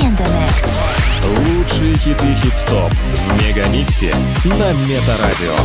Индекс. Лучшие хиты хит-стоп в Мегамиксе на Метарадио.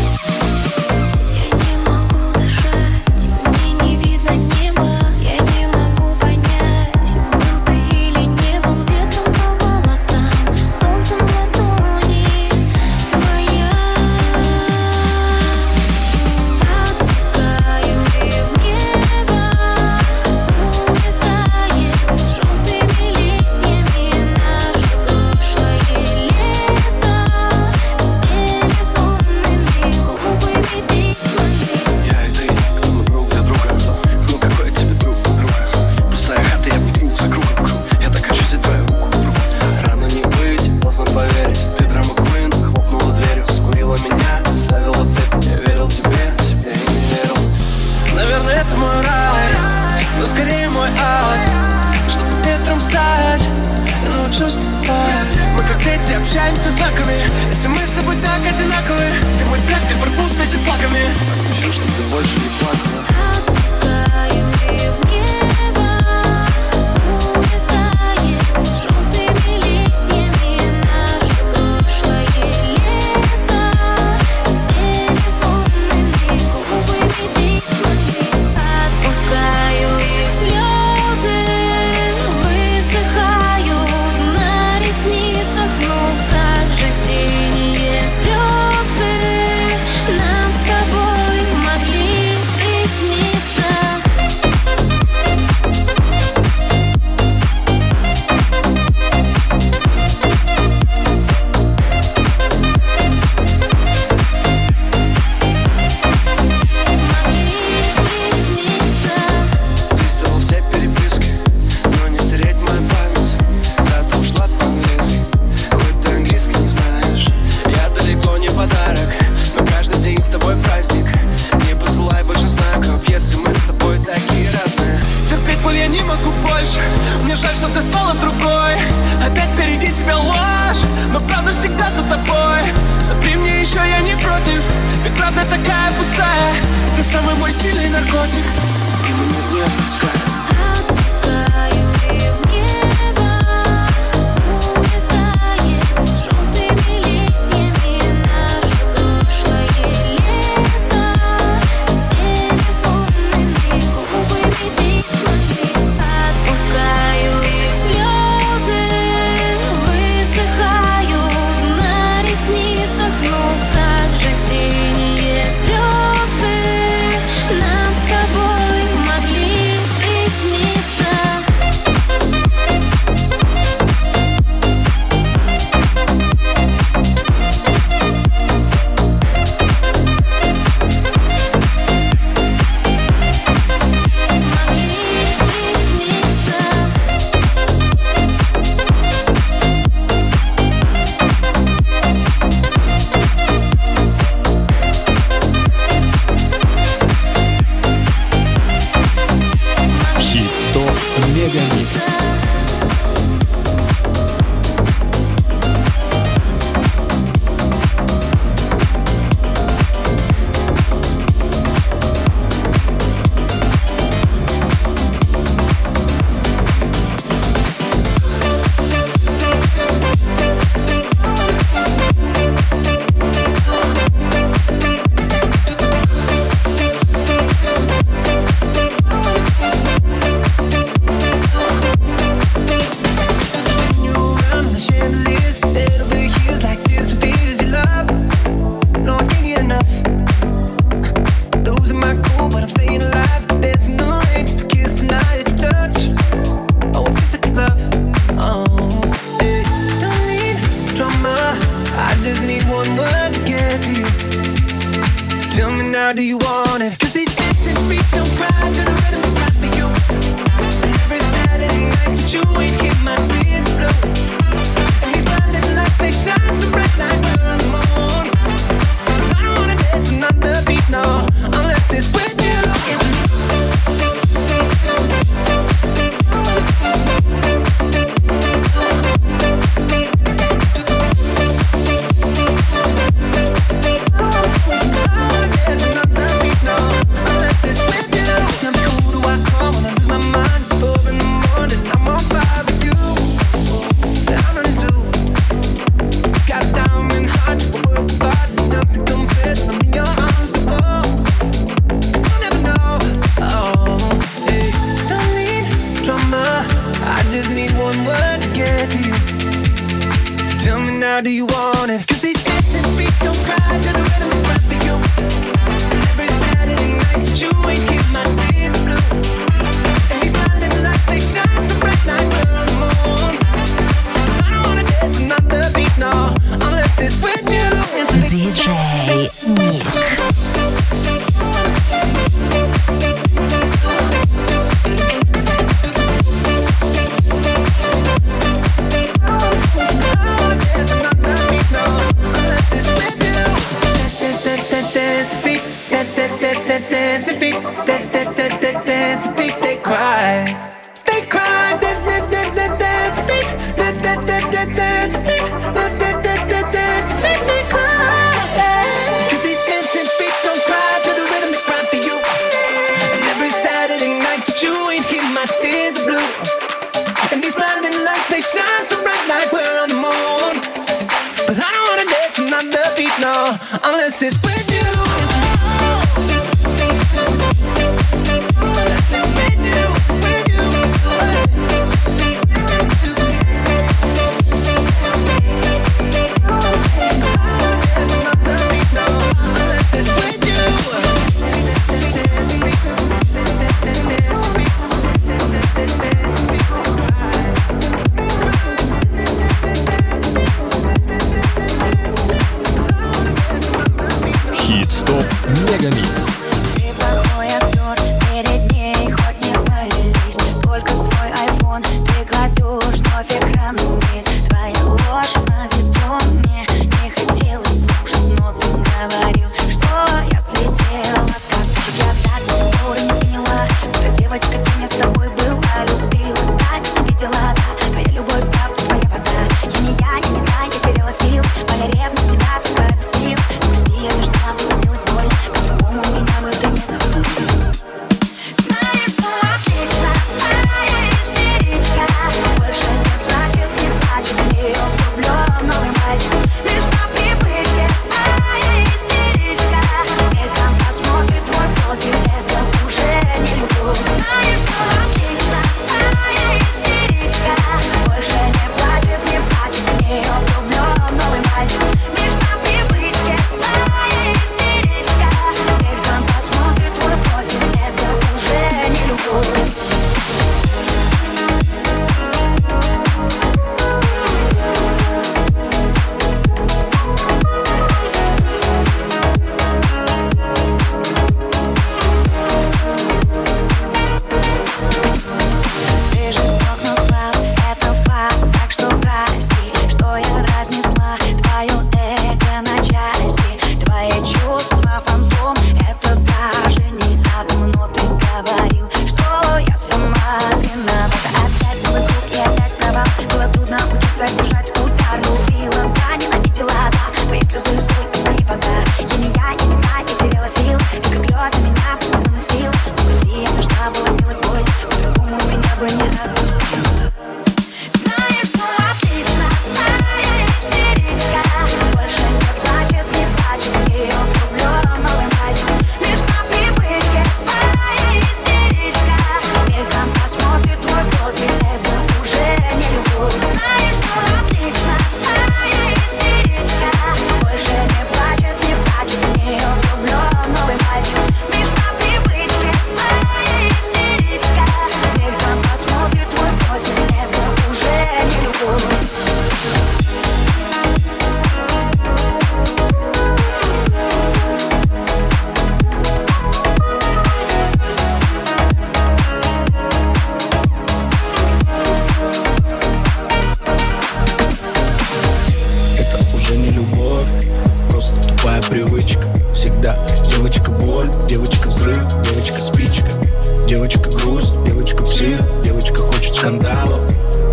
груз Девочка псих, девочка хочет скандалов.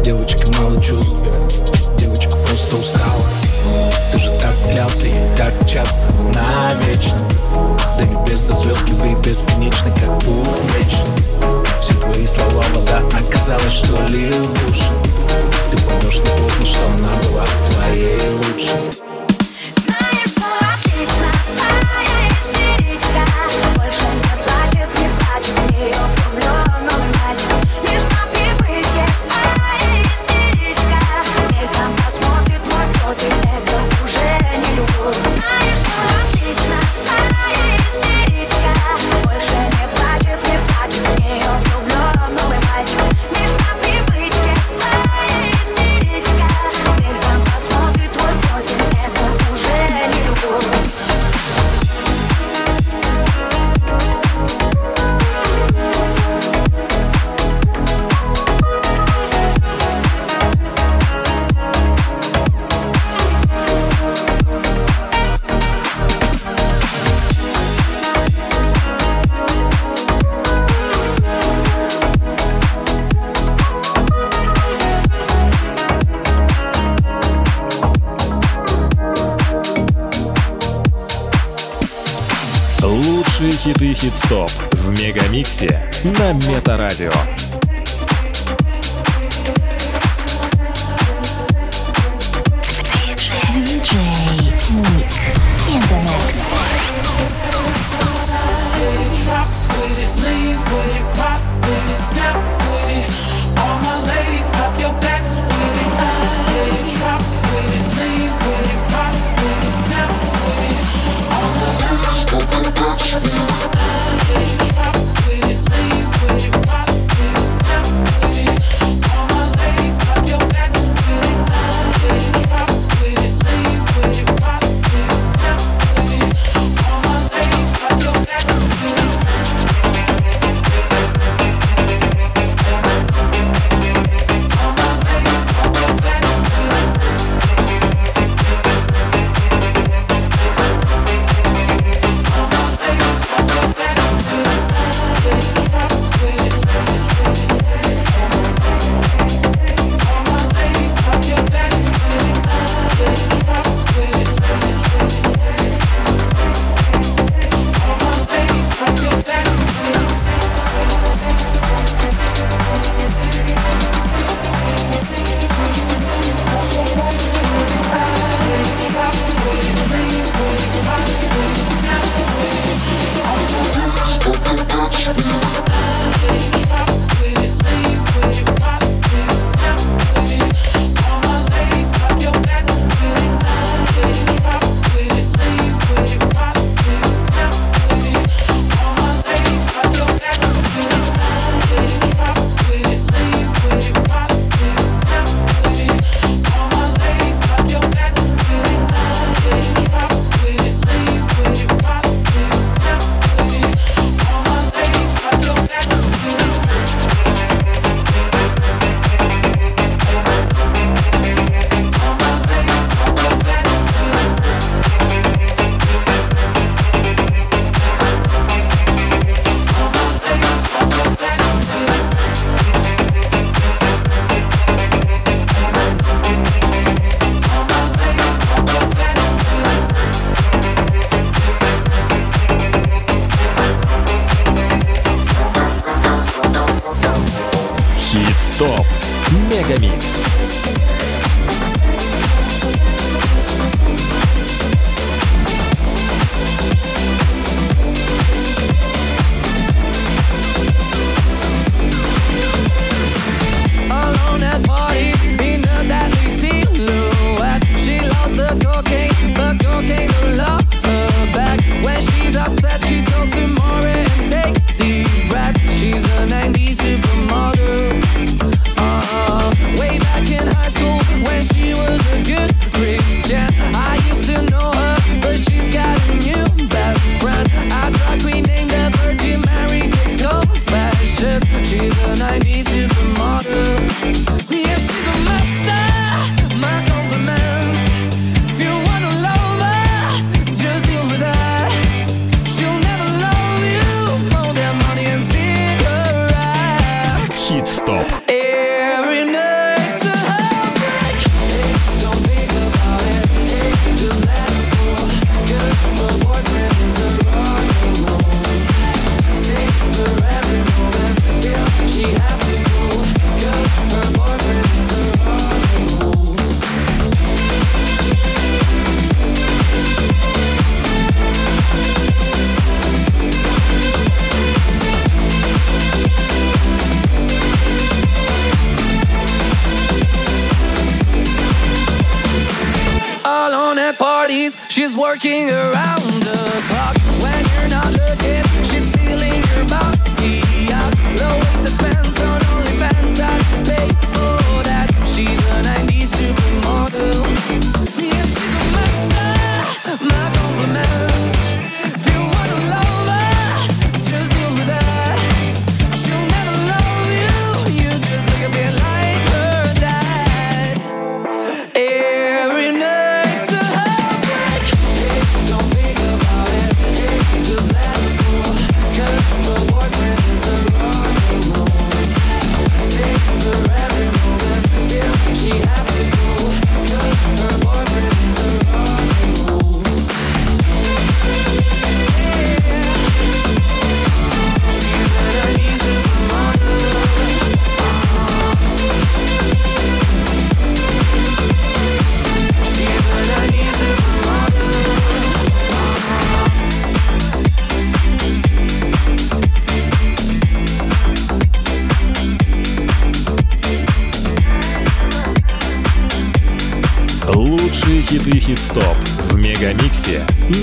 Девочки мало чувств, девочка просто устала. Ты же так клялся и так часто, навечно. До небес, до звезд, любви бесконечны, как увлечен Все твои слова вода, оказалось, что лил души Ты поймешь не поздно, что она была твоей лучшей.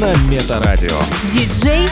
На Метарадио. Диджей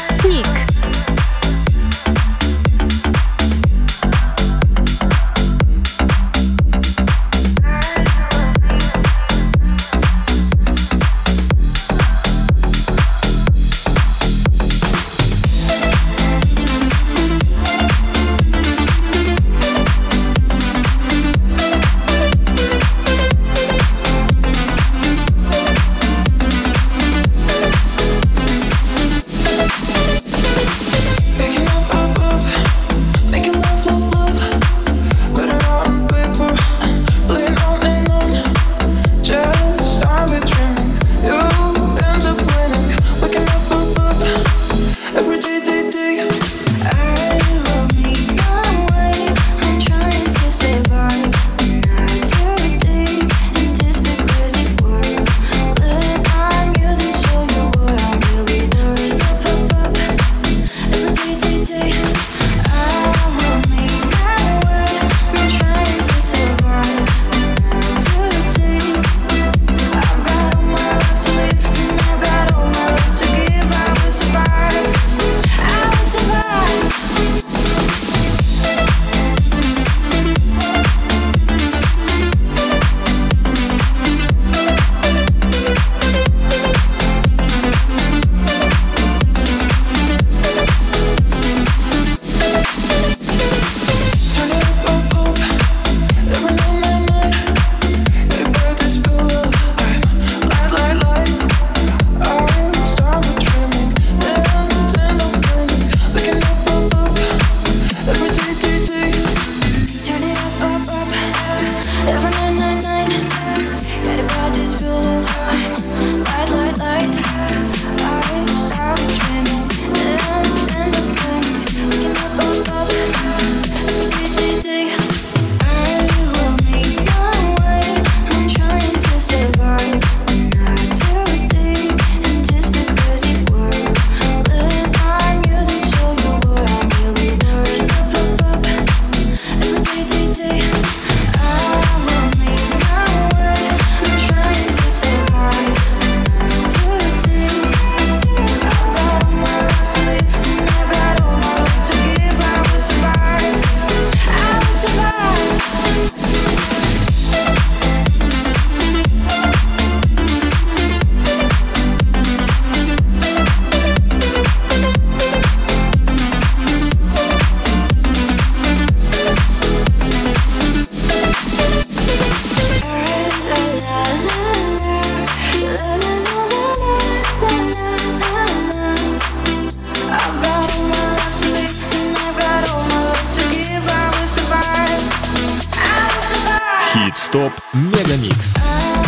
Ник.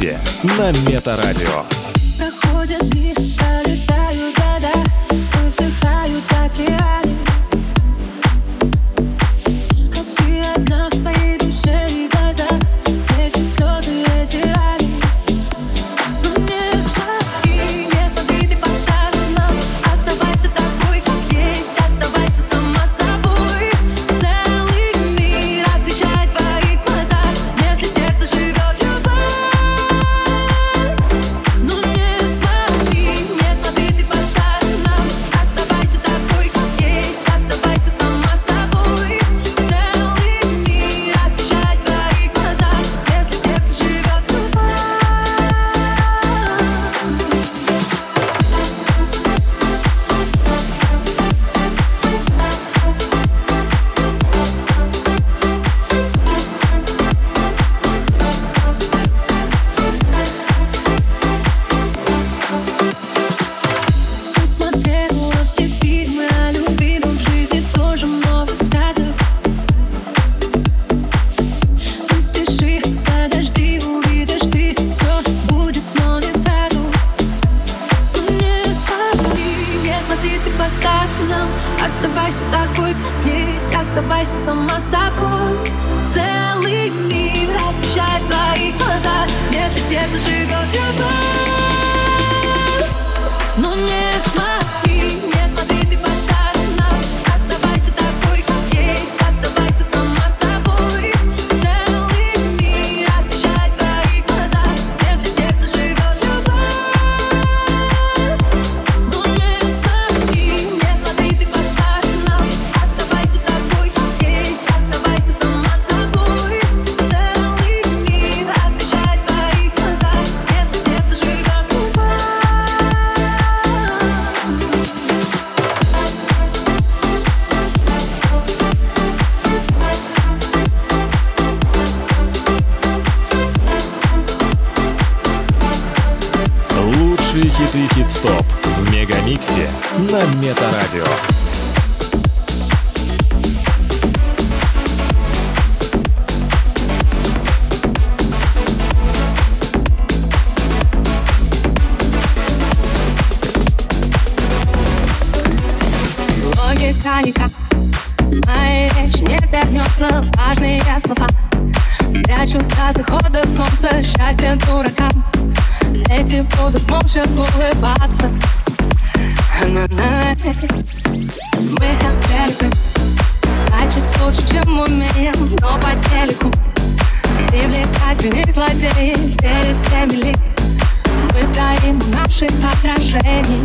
Мегамиксе на Метарадио. вернется важные слова. Прячу до захода солнца счастье дуракам Эти будут молча улыбаться. Мы хотели значит лучше, чем умеем, но по телеку. Привлекать Привлекательней злодеи перед теми ли Мы стоим в наших отражений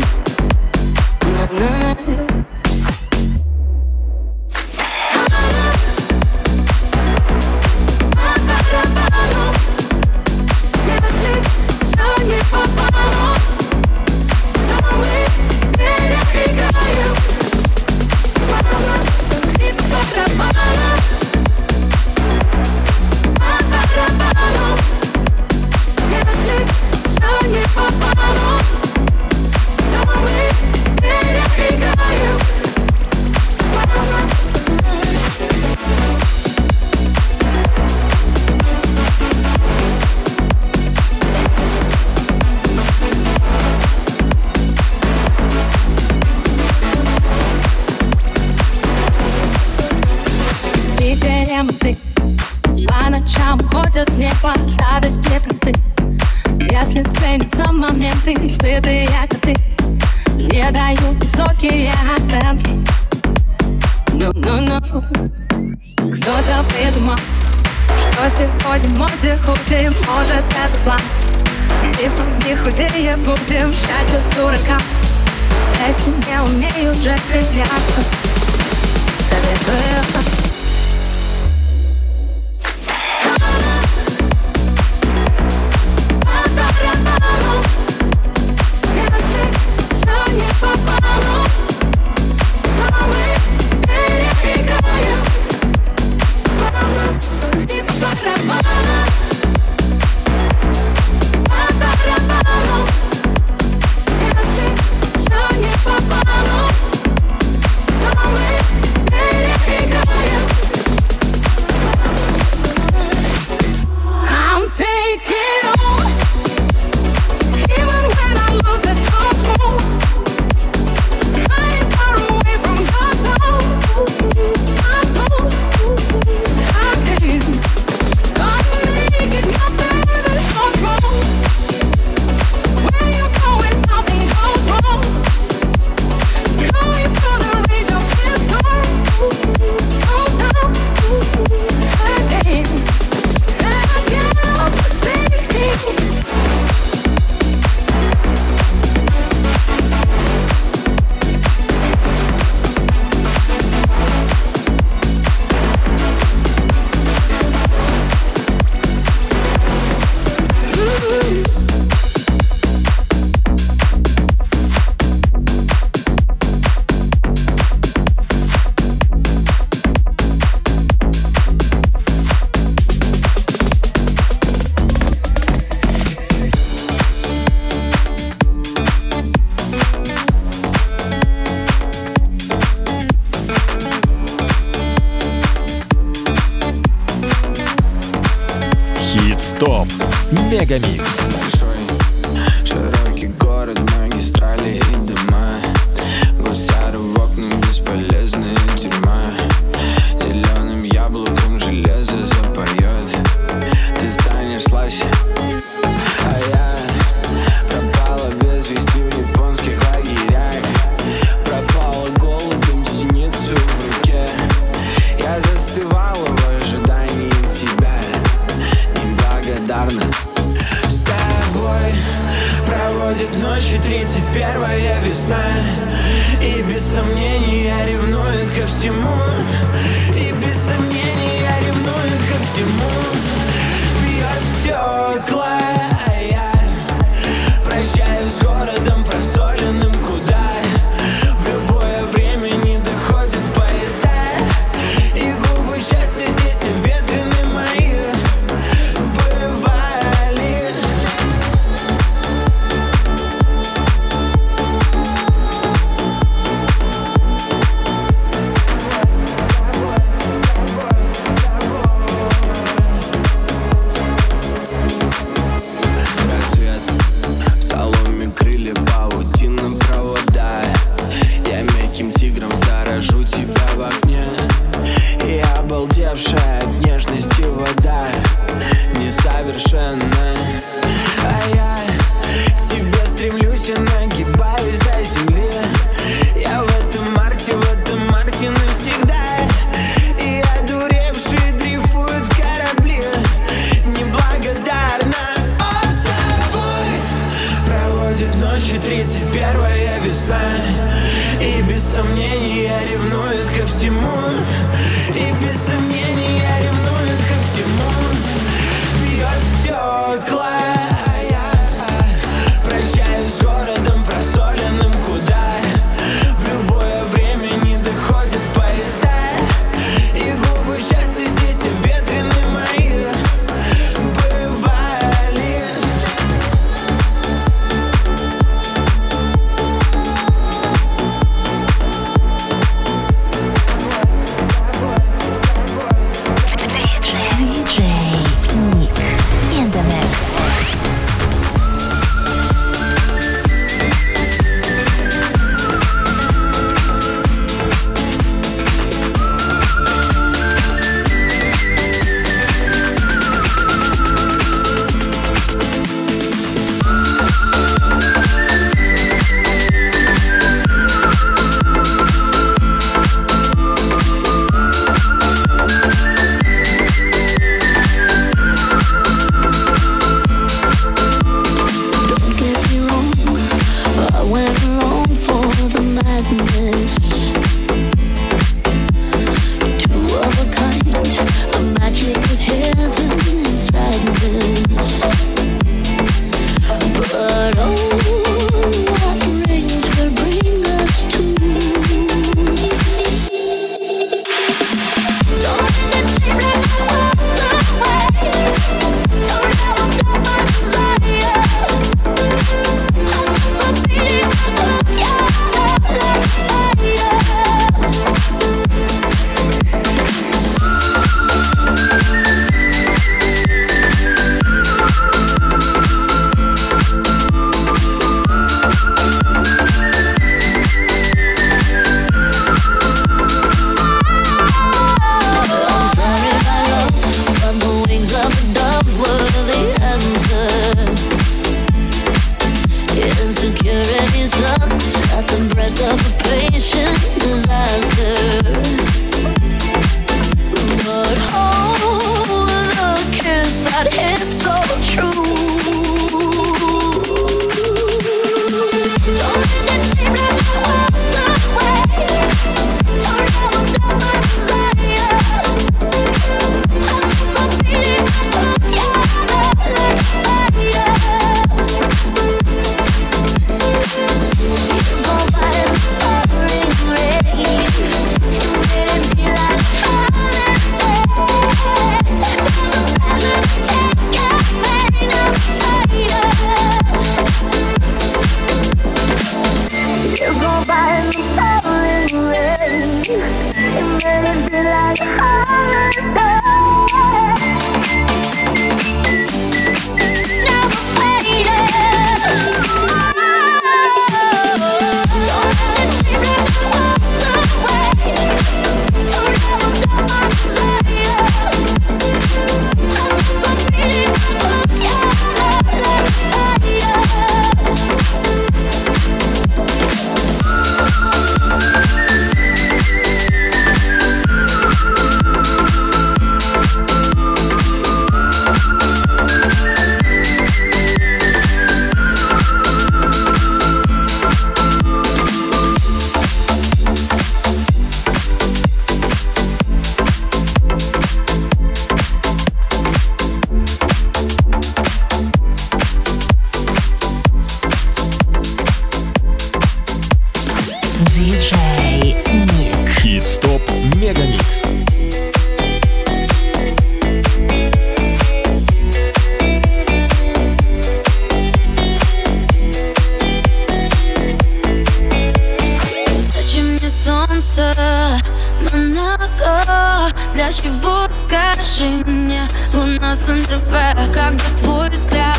Луна с когда твой взгляд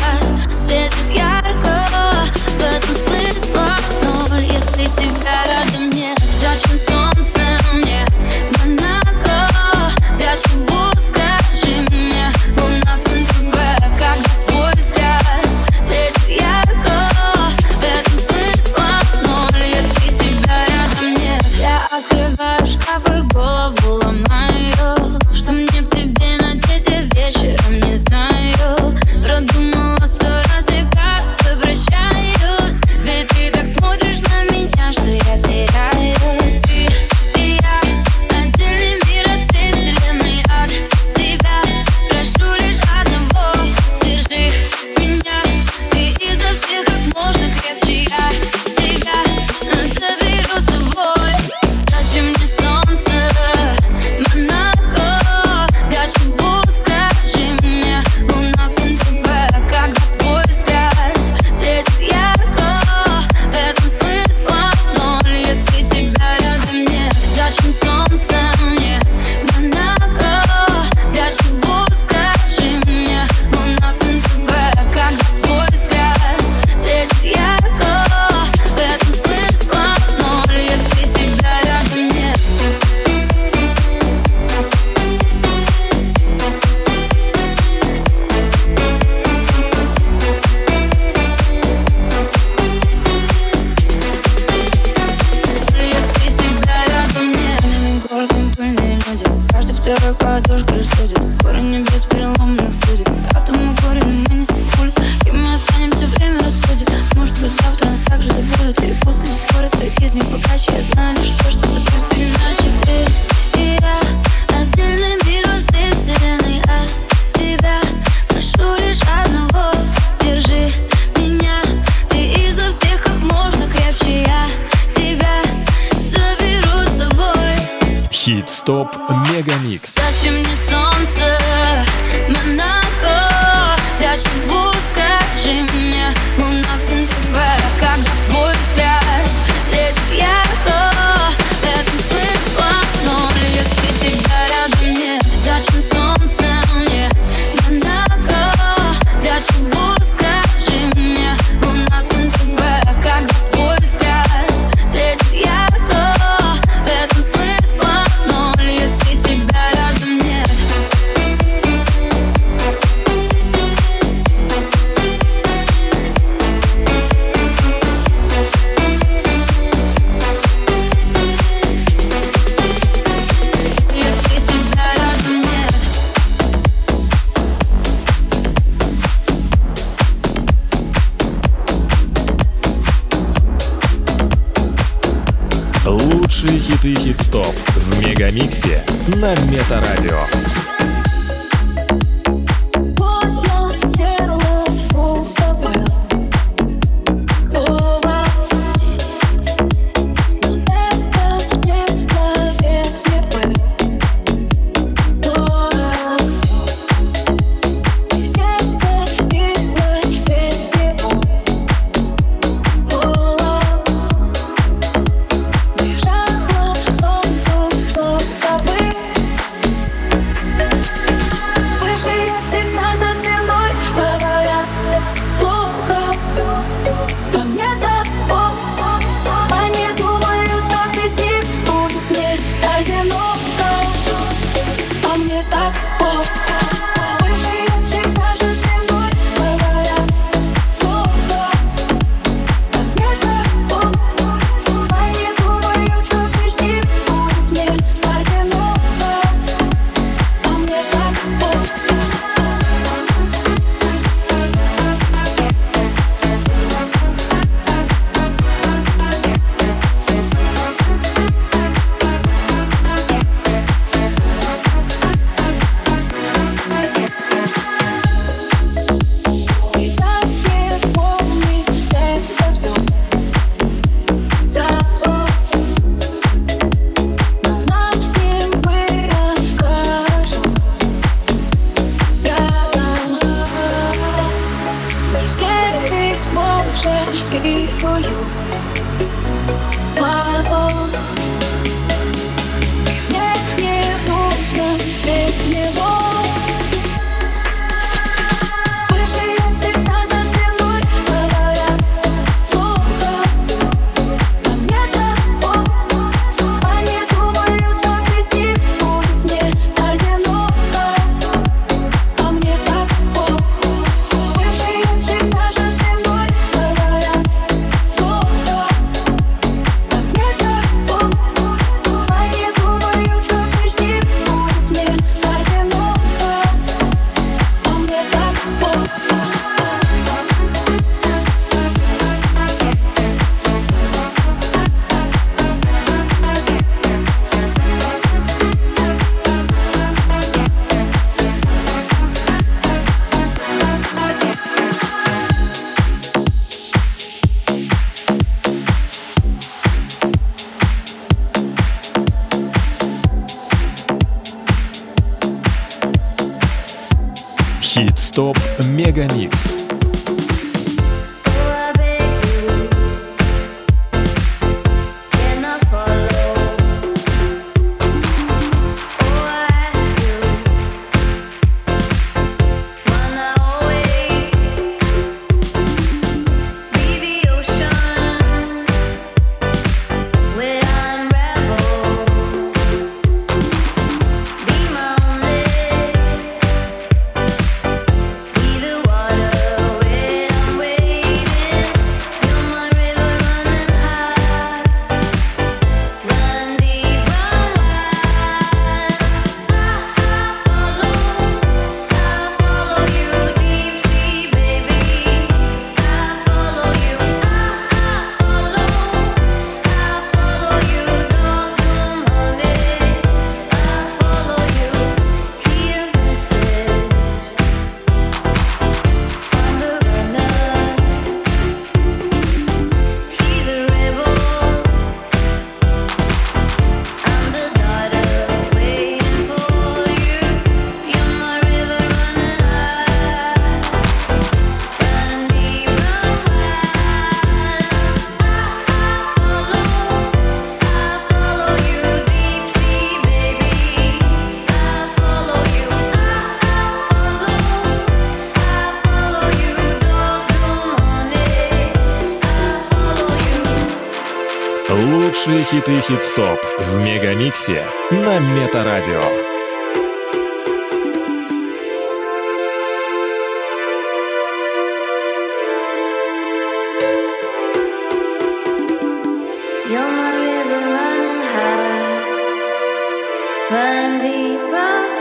Светит ярко Топ Мегамикс. хиты хит-стоп в Мегамиксе на Метарадио. Run deep, run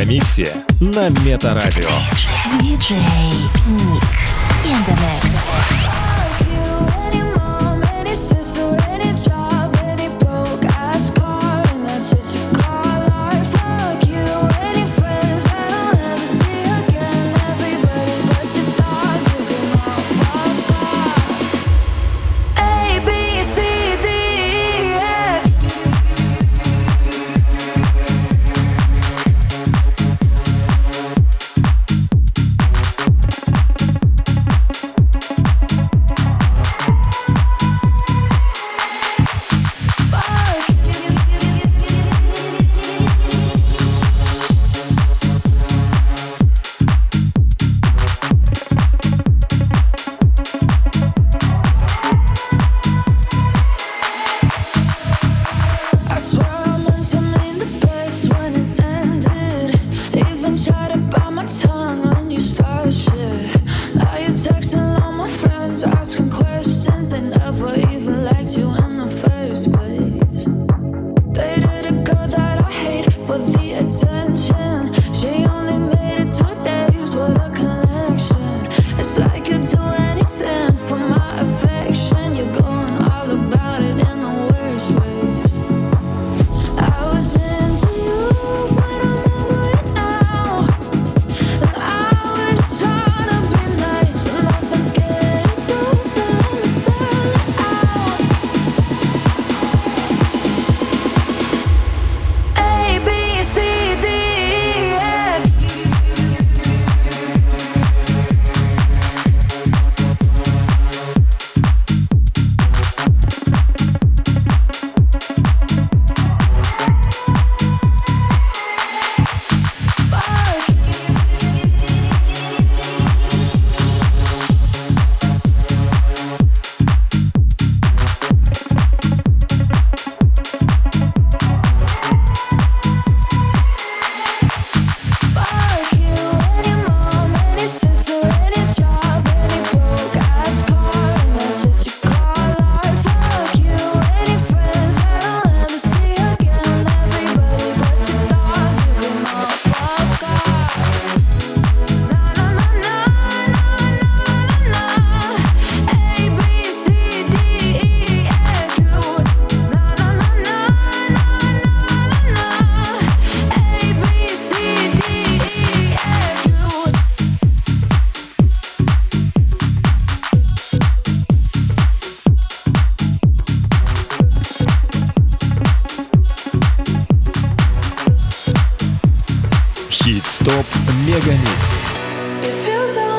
мегамиксе на Метарадио. Диджей Ник in the mix. Стоп, Мегамикс. If you don't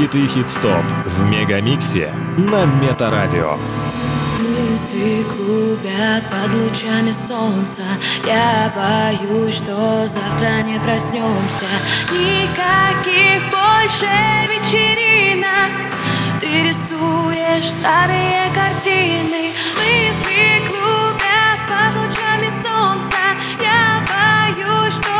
хиты хит-стоп в Мегамиксе на Метарадио. Мысли клубят под лучами солнца. Я боюсь, что завтра не проснемся. Никаких больше вечеринок. Ты рисуешь старые картины. Мысли клубят под лучами солнца. Я боюсь, что